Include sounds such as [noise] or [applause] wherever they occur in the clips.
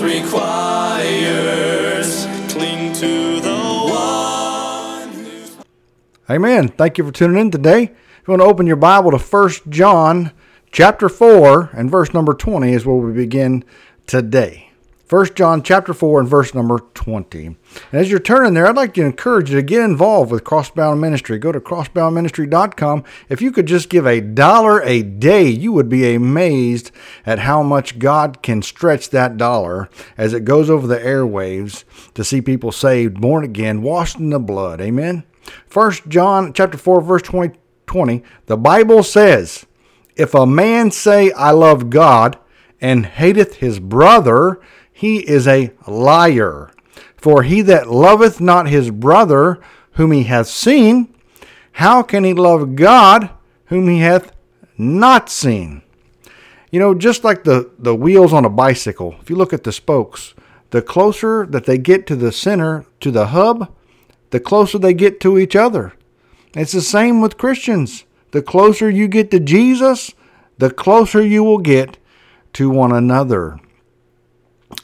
requires. Cling to the one. Amen. Thank you for tuning in today. If you want to open your Bible to 1 John chapter 4 and verse number 20 is where we begin today. 1 John chapter 4 and verse number 20. And as you're turning there, I'd like to encourage you to get involved with Crossbound Ministry. Go to crossboundministry.com. If you could just give a dollar a day, you would be amazed at how much God can stretch that dollar as it goes over the airwaves to see people saved, born again, washed in the blood. Amen. First John chapter 4 verse 20, 20 the Bible says, if a man say I love God and hateth his brother, he is a liar. For he that loveth not his brother whom he hath seen, how can he love God whom he hath not seen? You know, just like the, the wheels on a bicycle, if you look at the spokes, the closer that they get to the center, to the hub, the closer they get to each other. It's the same with Christians. The closer you get to Jesus, the closer you will get to one another.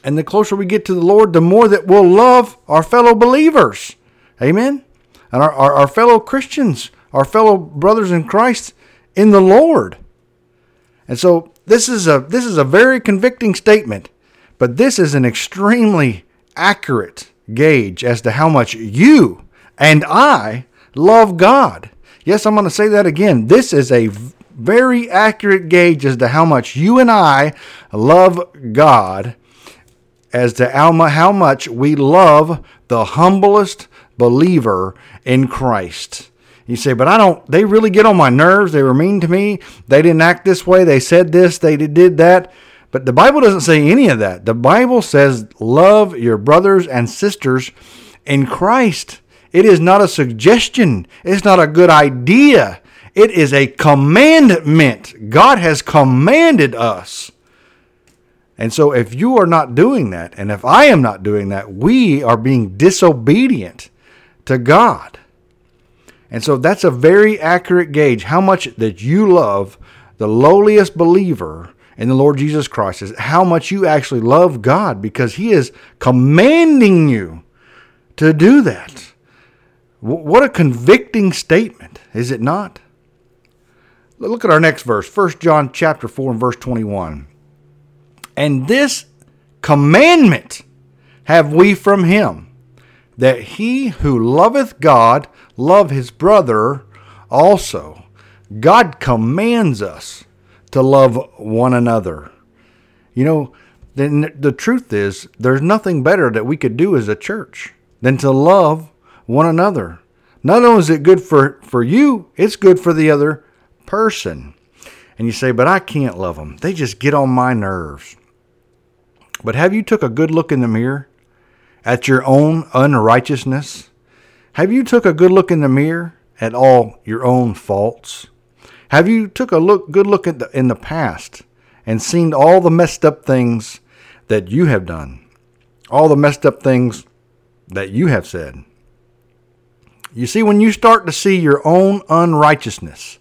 And the closer we get to the Lord, the more that we'll love our fellow believers. Amen? And our, our, our fellow Christians, our fellow brothers in Christ in the Lord. And so this is a this is a very convicting statement, but this is an extremely accurate gauge as to how much you and I love God. Yes, I'm going to say that again. This is a very accurate gauge as to how much you and I love God, as to mu- how much we love the humblest believer in Christ. You say, but I don't, they really get on my nerves. They were mean to me. They didn't act this way. They said this. They did that. But the Bible doesn't say any of that. The Bible says, love your brothers and sisters in Christ. It is not a suggestion. It's not a good idea. It is a commandment. God has commanded us. And so, if you are not doing that, and if I am not doing that, we are being disobedient to God. And so, that's a very accurate gauge how much that you love the lowliest believer in the Lord Jesus Christ is how much you actually love God because He is commanding you to do that. What a convicting statement, is it not? Look at our next verse, 1 John chapter 4 and verse 21. And this commandment have we from him, that he who loveth God love his brother also. God commands us to love one another. You know, then the truth is, there's nothing better that we could do as a church than to love one another. Not only is it good for, for you, it's good for the other person. And you say, but I can't love them. They just get on my nerves. But have you took a good look in the mirror at your own unrighteousness? Have you took a good look in the mirror at all your own faults? Have you took a look good look at the, in the past and seen all the messed up things that you have done? All the messed up things that you have said. You see, when you start to see your own unrighteousness,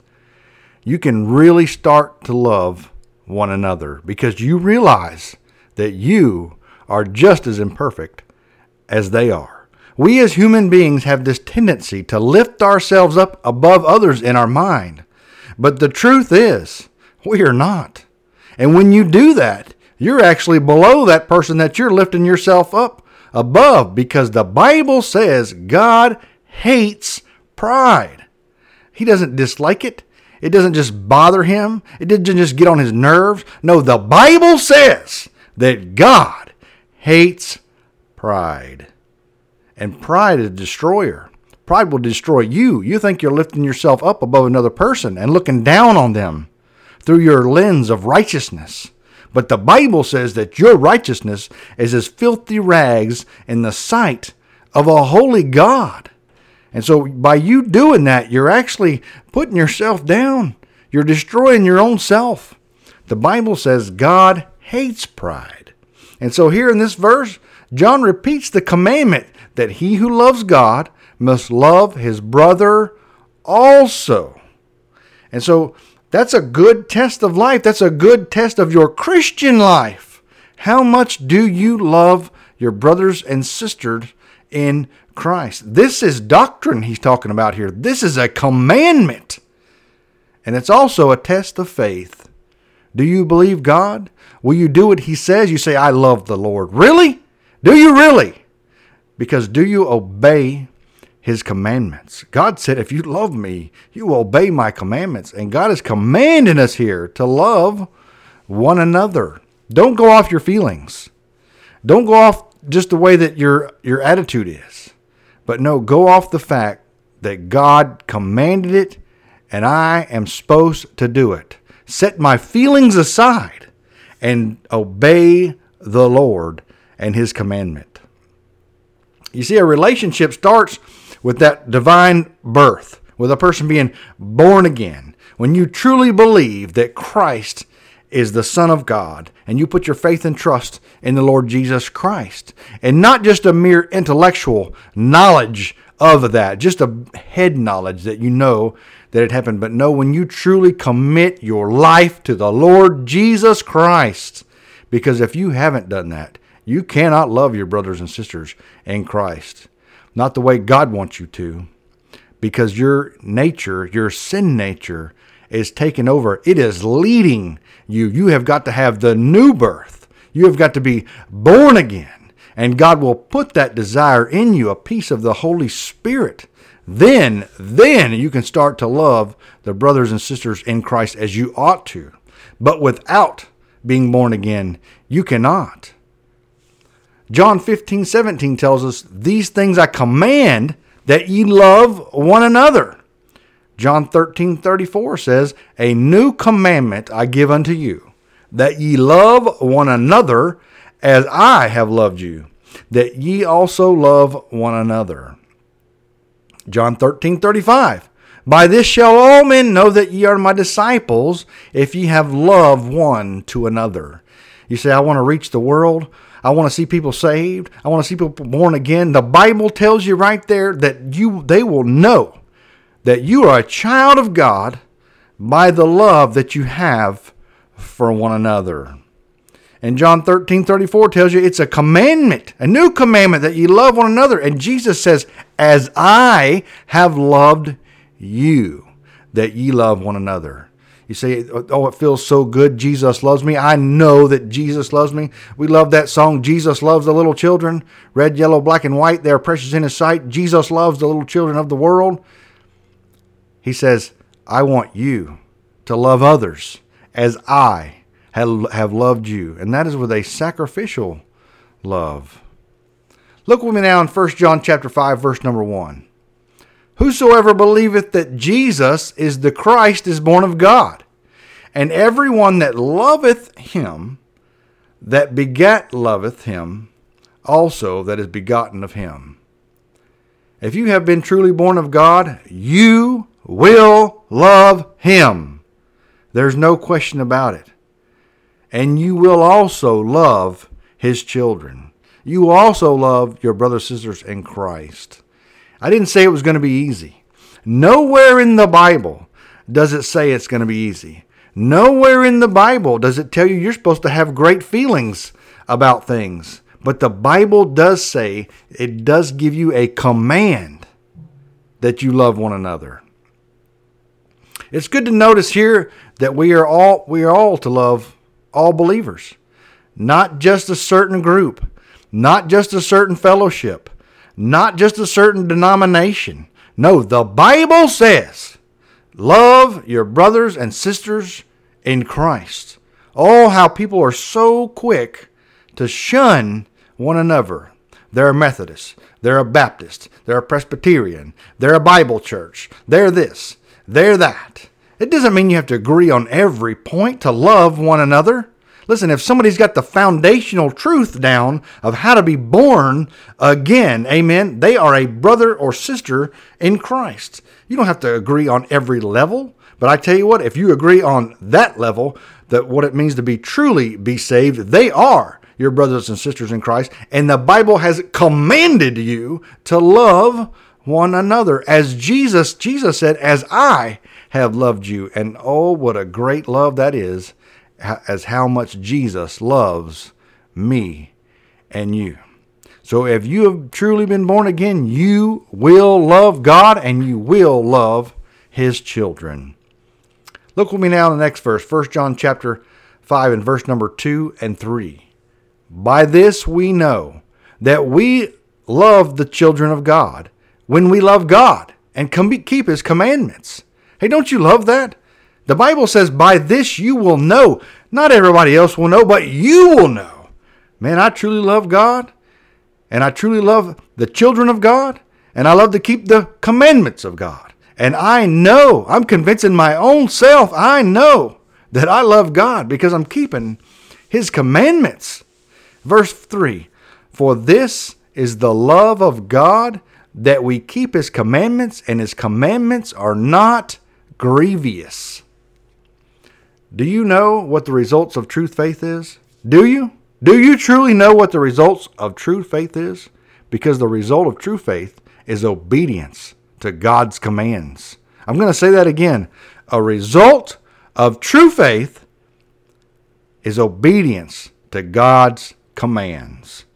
you can really start to love one another because you realize that you are just as imperfect as they are. We as human beings have this tendency to lift ourselves up above others in our mind. But the truth is, we are not. And when you do that, you're actually below that person that you're lifting yourself up above because the Bible says God hates pride. He doesn't dislike it. It doesn't just bother him. It doesn't just get on his nerves. No, the Bible says that God hates pride. And pride is a destroyer. Pride will destroy you. You think you're lifting yourself up above another person and looking down on them through your lens of righteousness. But the Bible says that your righteousness is as filthy rags in the sight of a holy God. And so by you doing that, you're actually putting yourself down. You're destroying your own self. The Bible says God hates pride. And so here in this verse, John repeats the commandment that he who loves God must love his brother also. And so that's a good test of life. That's a good test of your Christian life. How much do you love your brothers and sisters in Christ? This is doctrine he's talking about here. This is a commandment. And it's also a test of faith. Do you believe God? Will you do what he says? You say, I love the Lord. Really? Do you really? Because do you obey his commandments. God said, If you love me, you obey my commandments. And God is commanding us here to love one another. Don't go off your feelings. Don't go off just the way that your, your attitude is. But no, go off the fact that God commanded it and I am supposed to do it. Set my feelings aside and obey the Lord and his commandment. You see, a relationship starts with that divine birth, with a person being born again, when you truly believe that Christ is the Son of God and you put your faith and trust in the Lord Jesus Christ, and not just a mere intellectual knowledge of that, just a head knowledge that you know that it happened, but no, when you truly commit your life to the Lord Jesus Christ, because if you haven't done that, you cannot love your brothers and sisters in Christ not the way God wants you to, because your nature, your sin nature, is taken over. It is leading you. You have got to have the new birth. You have got to be born again. And God will put that desire in you, a piece of the Holy Spirit. Then, then you can start to love the brothers and sisters in Christ as you ought to. But without being born again, you cannot. John 15, 17 tells us, These things I command that ye love one another. John 13, 34 says, A new commandment I give unto you, that ye love one another as I have loved you, that ye also love one another. John 13, 35. By this shall all men know that ye are my disciples, if ye have love one to another. You say, I want to reach the world. I want to see people saved. I want to see people born again. The Bible tells you right there that you they will know that you are a child of God by the love that you have for one another. And John 13, 34 tells you it's a commandment, a new commandment that you love one another. And Jesus says, As I have loved you, that ye love one another. You say, oh, it feels so good. Jesus loves me. I know that Jesus loves me. We love that song, Jesus loves the little children. Red, yellow, black, and white. They are precious in his sight. Jesus loves the little children of the world. He says, I want you to love others as I have loved you. And that is with a sacrificial love. Look with me now in 1 John chapter 5, verse number 1. Whosoever believeth that Jesus is the Christ is born of God. And every one that loveth him, that begat loveth him, also that is begotten of him. If you have been truly born of God, you will love him. There's no question about it. And you will also love his children. You will also love your brothers sisters in Christ. I didn't say it was going to be easy. Nowhere in the Bible does it say it's going to be easy. Nowhere in the Bible does it tell you you're supposed to have great feelings about things. But the Bible does say, it does give you a command that you love one another. It's good to notice here that we are all we are all to love all believers, not just a certain group. not just a certain fellowship, not just a certain denomination. No, the Bible says, love your brothers and sisters in Christ. Oh, how people are so quick to shun one another. They're a Methodist. They're a Baptist. They're a Presbyterian. They're a Bible church. They're this. They're that. It doesn't mean you have to agree on every point to love one another. Listen, if somebody's got the foundational truth down of how to be born again, amen, they are a brother or sister in Christ. You don't have to agree on every level, but I tell you what, if you agree on that level, that what it means to be truly be saved, they are your brothers and sisters in Christ, and the Bible has commanded you to love one another as Jesus Jesus said as I have loved you and oh what a great love that is as how much Jesus loves me and you. So if you have truly been born again, you will love God and you will love his children. Look with me now in the next verse, 1 John chapter 5 and verse number 2 and 3. By this we know that we love the children of God when we love God and keep his commandments. Hey, don't you love that? The Bible says, By this you will know. Not everybody else will know, but you will know. Man, I truly love God, and I truly love the children of God, and I love to keep the commandments of God. And I know, I'm convincing my own self, I know that I love God because I'm keeping His commandments. Verse 3 For this is the love of God that we keep His commandments, and His commandments are not grievous. Do you know what the results of truth faith is? Do you? Do you truly know what the results of true faith is? Because the result of true faith is obedience to God's commands. I'm going to say that again. A result of true faith is obedience to God's commands.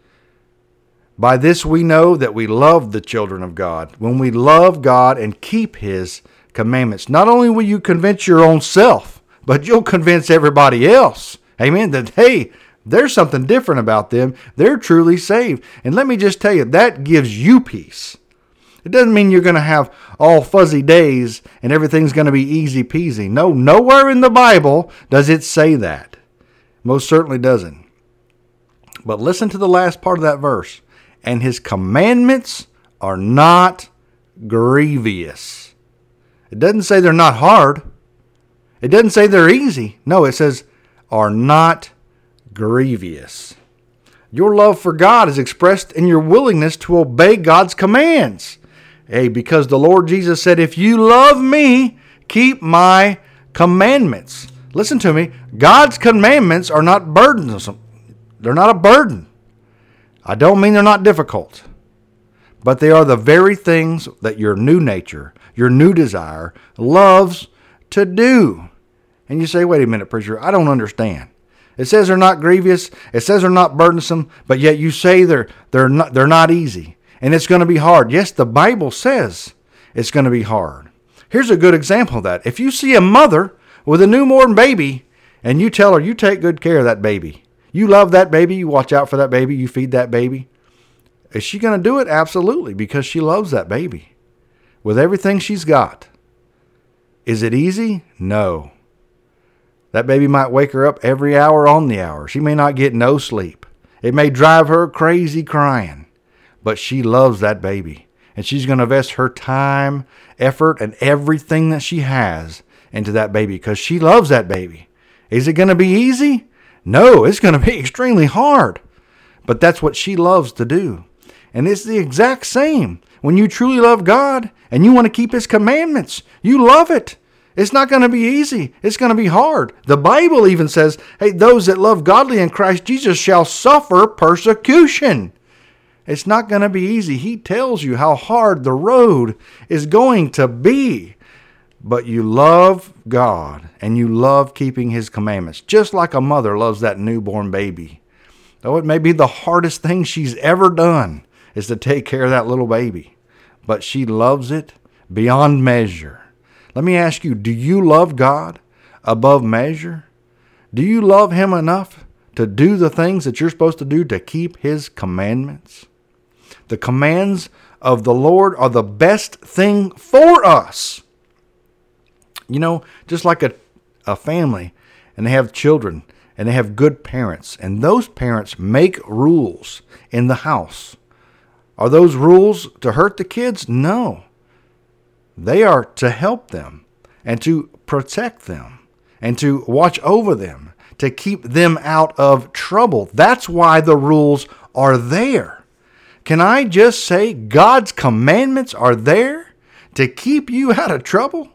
By this we know that we love the children of God. When we love God and keep His commandments, not only will you convince your own self, but you'll convince everybody else. Amen. That, hey, there's something different about them. They're truly saved. And let me just tell you, that gives you peace. It doesn't mean you're going to have all fuzzy days and everything's going to be easy peasy. No, nowhere in the Bible does it say that. Most certainly doesn't. But listen to the last part of that verse. And his commandments are not grievous. It doesn't say they're not hard. It doesn't say they're easy. No, it says are not grievous. Your love for God is expressed in your willingness to obey God's commands. Hey, because the Lord Jesus said, If you love me, keep my commandments. Listen to me. God's commandments are not burdensome, they're not a burden. I don't mean they're not difficult, but they are the very things that your new nature, your new desire, loves to do. And you say, wait a minute, preacher, I don't understand. It says they're not grievous. It says they're not burdensome, but yet you say they're they're not they're not easy. And it's going to be hard. Yes, the Bible says it's going to be hard. Here's a good example of that. If you see a mother with a newborn baby and you tell her you take good care of that baby, you love that baby, you watch out for that baby, you feed that baby, is she going to do it? Absolutely, because she loves that baby with everything she's got. Is it easy? No. That baby might wake her up every hour on the hour. She may not get no sleep. It may drive her crazy crying, but she loves that baby. And she's going to invest her time, effort, and everything that she has into that baby because she loves that baby. Is it going to be easy? No, it's going to be [laughs] extremely hard. But that's what she loves to do. And it's the exact same. When you truly love God and you want to keep His commandments, you love it. It's not going to be easy. It's going to be hard. The Bible even says, hey, those that love godly in Christ Jesus shall suffer persecution. It's not going to be easy. He tells you how hard the road is going to be. But you love God and you love keeping His commandments, just like a mother loves that newborn baby. Though it may be the hardest thing she's ever done is to take care of that little baby, but she loves it beyond measure. Let me ask you do you love God above measure? Do you love Him enough to do the things that you're supposed to do to keep His commandments? The commands of the Lord are the best thing for us. You know, just like a, a family and they have children and they have good parents, and those parents make rules in the house. Are those rules to hurt the kids? No. They are to help them and to protect them and to watch over them, to keep them out of trouble. That's why the rules are there. Can I just say God's commandments are there to keep you [laughs] out of trouble?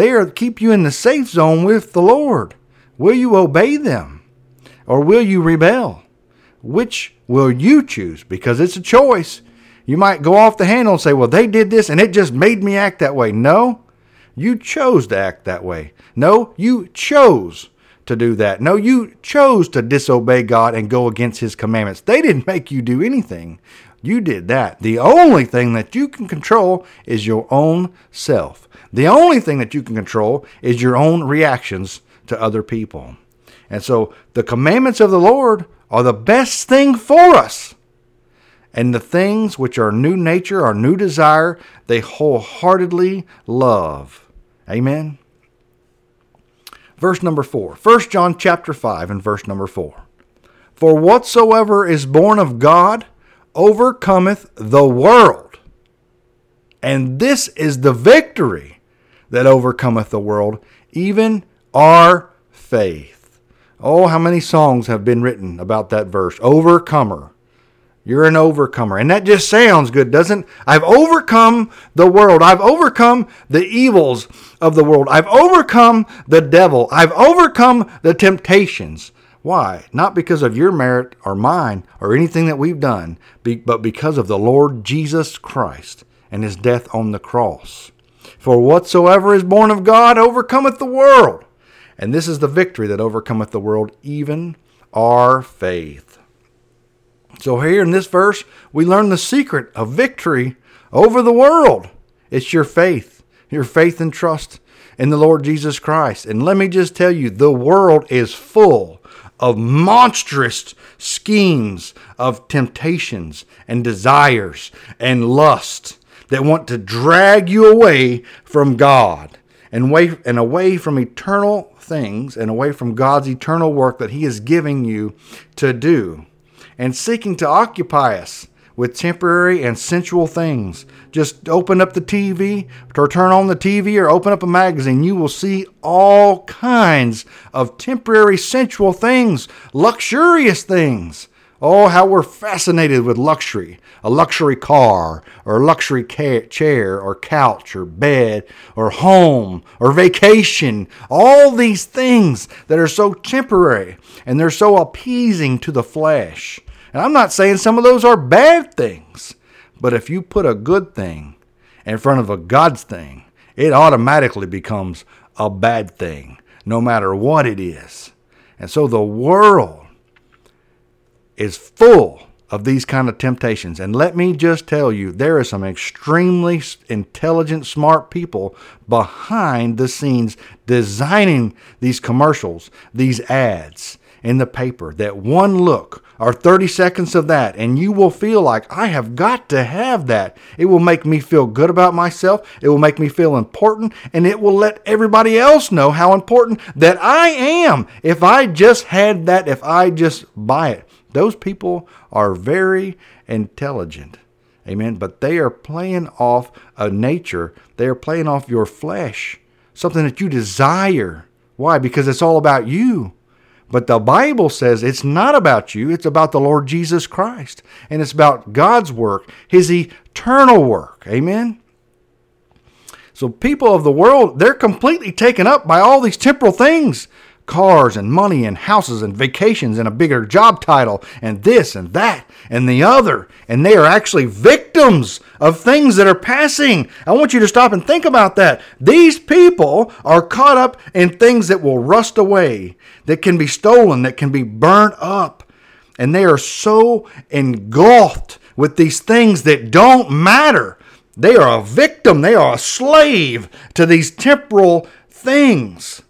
They are keep you in the safe zone with the Lord. Will you obey them or will you rebel? Which will you choose? Because it's a choice. You might go off the handle and say, well, they did this and it just made me act that way. No, you chose to act that way. No, you chose to do that. No, you chose to disobey God and go against His commandments. They didn't make you do anything. You did that. The only thing that you can control is your own self. The only thing that you can control is your own reactions to other people. And so the commandments of the Lord are the best thing for us. And the things which are new nature, our new desire, they wholeheartedly love. Amen. Verse number 4. 1 John chapter 5 and verse number 4. For whatsoever is born of God overcometh the world. And this is the victory that overcometh the world, even our faith. Oh, how many songs have been written about that verse? Overcomer. You're an overcomer. And that just sounds good, doesn't it? I've overcome the world. I've overcome the evils of the world. I've overcome the devil. I've overcome the temptations. Why? Not because of your merit or mine or anything that we've done, but because of the Lord Jesus Christ and his death on the cross. For whatsoever is born of God overcometh the world. And this is the victory that overcometh the world, even our faith. So, here in this verse, we learn the secret of victory over the world. It's your faith, your faith and trust in the Lord Jesus Christ. And let me just tell you, the world is full of monstrous schemes of temptations and desires and lust that want to drag you away from God and away, and away from eternal things and away from God's eternal work that He is giving you to do, and seeking to occupy us with temporary and sensual things. Just open up the TV or turn on the TV or open up a magazine. You will see all kinds of temporary sensual things, luxurious things. Oh, how we're fascinated with luxury a luxury car, or a luxury ca- chair, or couch, or bed, or home, or vacation. All these things that are so temporary and they're so appeasing to the flesh. And I'm not saying some of those are bad things, but if you put a good thing in front of a God's thing, it automatically becomes a bad thing, no matter what it is. And so the world is full of these kind of temptations. And let me just tell you, there are some extremely intelligent, smart people behind the scenes designing these commercials, these ads in the paper. That one look or 30 seconds of that, and you will feel like, I have got to have that. It will make me feel good about myself. It will make me feel important, and it will let everybody else know how important that I am if I just had that, if I just buy it. Those people are very intelligent. Amen. But they are playing off a nature. They are playing off your flesh, something that you desire. Why? Because it's all about you. But the Bible says it's not about you, it's about the Lord Jesus Christ. And it's about God's work, His eternal work. Amen. So, people of the world, they're completely taken up by all these temporal things cars and money and houses and vacations and a bigger job title and this and that and the other. And they are actually victims of things that are passing. I want you to stop and think about that. These people are caught up in things that will rust away, that can be stolen, that can be burnt up. And they are so engulfed with these things that don't matter. They are a victim, they are a slave to these temporal things.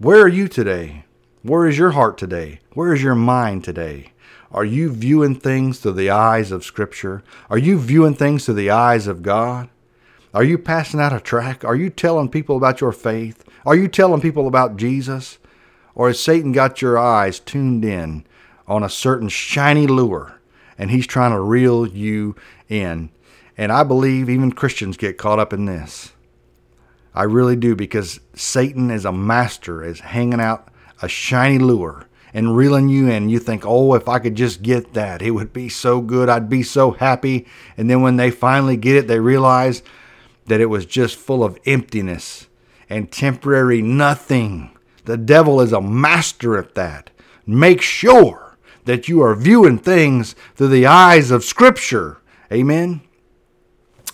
Where are you today? Where is your heart today? Where is your mind today? Are you viewing things through the eyes of Scripture? Are you viewing things through the eyes of God? Are you passing out a track? Are you telling people about your faith? Are you telling people about Jesus? Or has Satan got your eyes tuned in on a certain shiny lure and he's trying to reel you in? And I believe even Christians get caught up in this. I really do because Satan is a master is hanging out a shiny lure and reeling you in. You think, oh, if I could just get that, it would be so good. I'd be so happy. And then when they finally get it, they realize that it was just full of emptiness and temporary nothing. The devil is a master at that. Make sure that you are viewing things through the eyes of Scripture. Amen.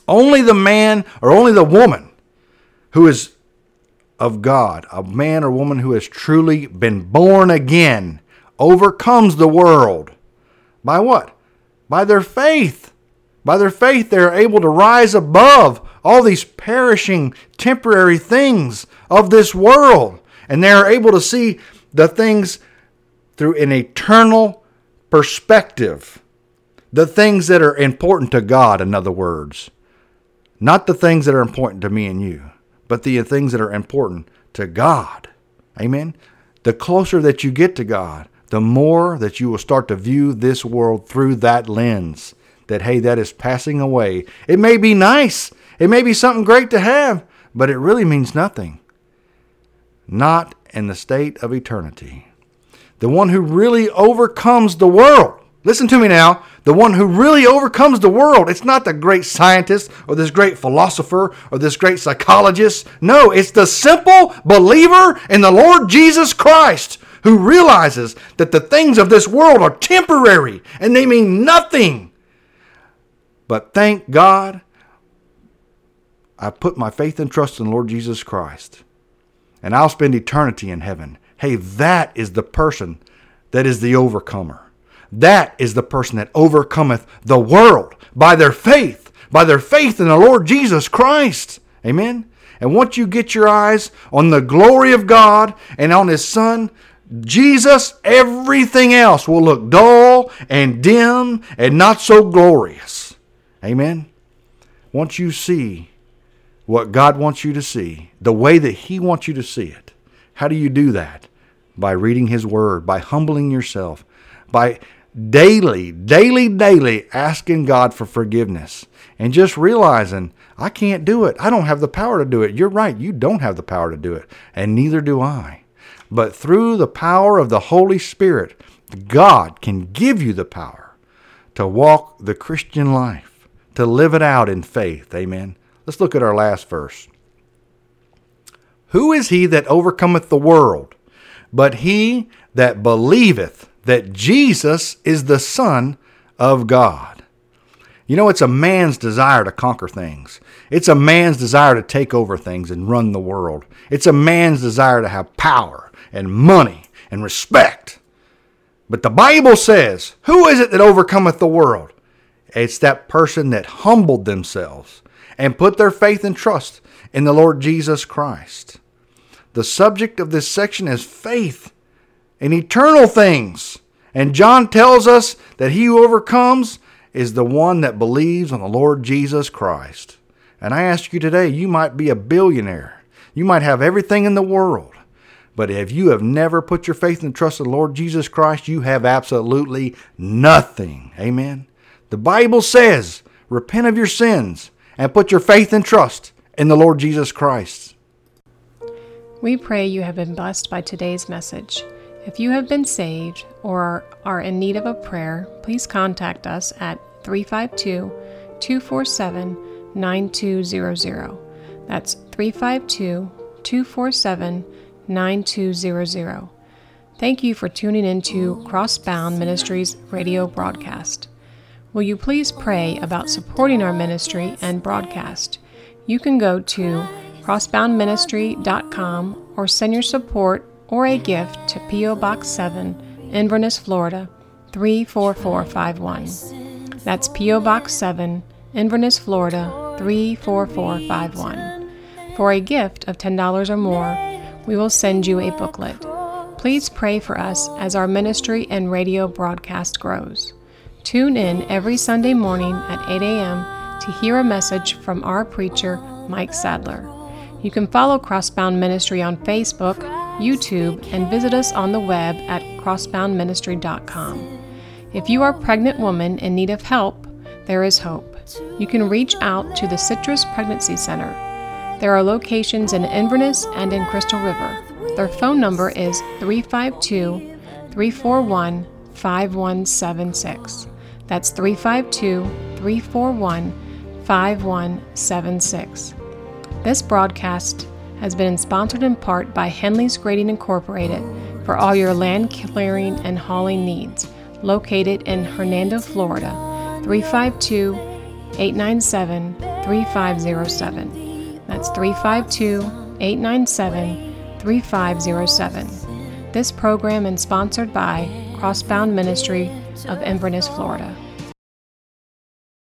Only the man or only the woman who is of God, a man or woman who has truly been born again, overcomes the world. By what? By their faith. By their faith, they are able to rise above all these perishing, temporary things of this world. And they are able to see the things through an eternal perspective. The things that are important to God, in other words. Not the things that are important to me and you but the things that are important to God. Amen. The closer that you get to God, the more that you will start to view this world through that lens that, hey, that is passing away. It may be nice, it may be something great to have, but it really means nothing. Not in the state of eternity. The one who really overcomes the world Listen to me now. The one who really overcomes the world, it's not the great scientist or this great philosopher or this great psychologist. No, it's the simple believer in the Lord Jesus Christ who realizes that the things of this world are temporary and they mean nothing. But thank God, I put my faith and trust in Lord Jesus Christ, and I'll spend eternity in heaven. Hey, that is the person that is the overcomer. That is the person that overcometh the world by their faith, by their faith in the Lord Jesus Christ. Amen. And once you get your eyes on the glory of God and on His Son, Jesus, everything else will look dull and dim and not so glorious. Amen. Once you see what God wants you to see, the way that He wants you to see it, how do you do that? By reading His Word, by humbling yourself, by daily, daily, daily asking God for forgiveness and just realizing I can't do it. I don't have the power to do it. You're right. You don't have the power to do it, and neither do I. But through the power of the Holy Spirit, God can give you the power to walk the Christian life, to live it out in faith. Amen. Let's look at our last verse. Who is he that overcometh the world? But he that believeth that Jesus is the Son of God. You know, it's a man's desire to conquer things. It's a man's desire to take over things and run the world. It's a man's desire to have power and money and respect. But the Bible says, Who is it that overcometh the world? It's that person that humbled themselves and put their faith and trust in the Lord Jesus Christ. The subject of this section is faith in eternal things. And John tells us that he who overcomes is the one that believes on the Lord Jesus Christ. And I ask you today, you might be a billionaire. You might have everything in the world. But if you have never put your faith and trust in the Lord Jesus Christ, you have absolutely nothing. Amen. The Bible says, repent of your sins and put your faith and trust in the Lord Jesus Christ. We pray you have been blessed by today's message. If you have been saved or are in need of a prayer, please contact us at 352 247 9200. That's 352 247 9200. Thank you for tuning into Crossbound Ministries radio broadcast. Will you please pray about supporting our ministry and broadcast? You can go to crossboundministry.com or send your support or a gift to P.O. Box 7, Inverness, Florida 34451. That's P.O. Box 7, Inverness, Florida 34451. For a gift of $10 or more, we will send you a booklet. Please pray for us as our ministry and radio broadcast grows. Tune in every Sunday morning at 8 a.m. to hear a message from our preacher, Mike Sadler. You can follow Crossbound Ministry on Facebook, YouTube, and visit us on the web at crossboundministry.com. If you are a pregnant woman in need of help, there is hope. You can reach out to the Citrus Pregnancy Center. There are locations in Inverness and in Crystal River. Their phone number is 352 341 5176. That's 352 341 5176. This broadcast has been sponsored in part by Henley's Grading Incorporated for all your land clearing and hauling needs, located in Hernando, Florida, 352 897 3507. That's 352 897 3507. This program is sponsored by Crossbound Ministry of Inverness, Florida.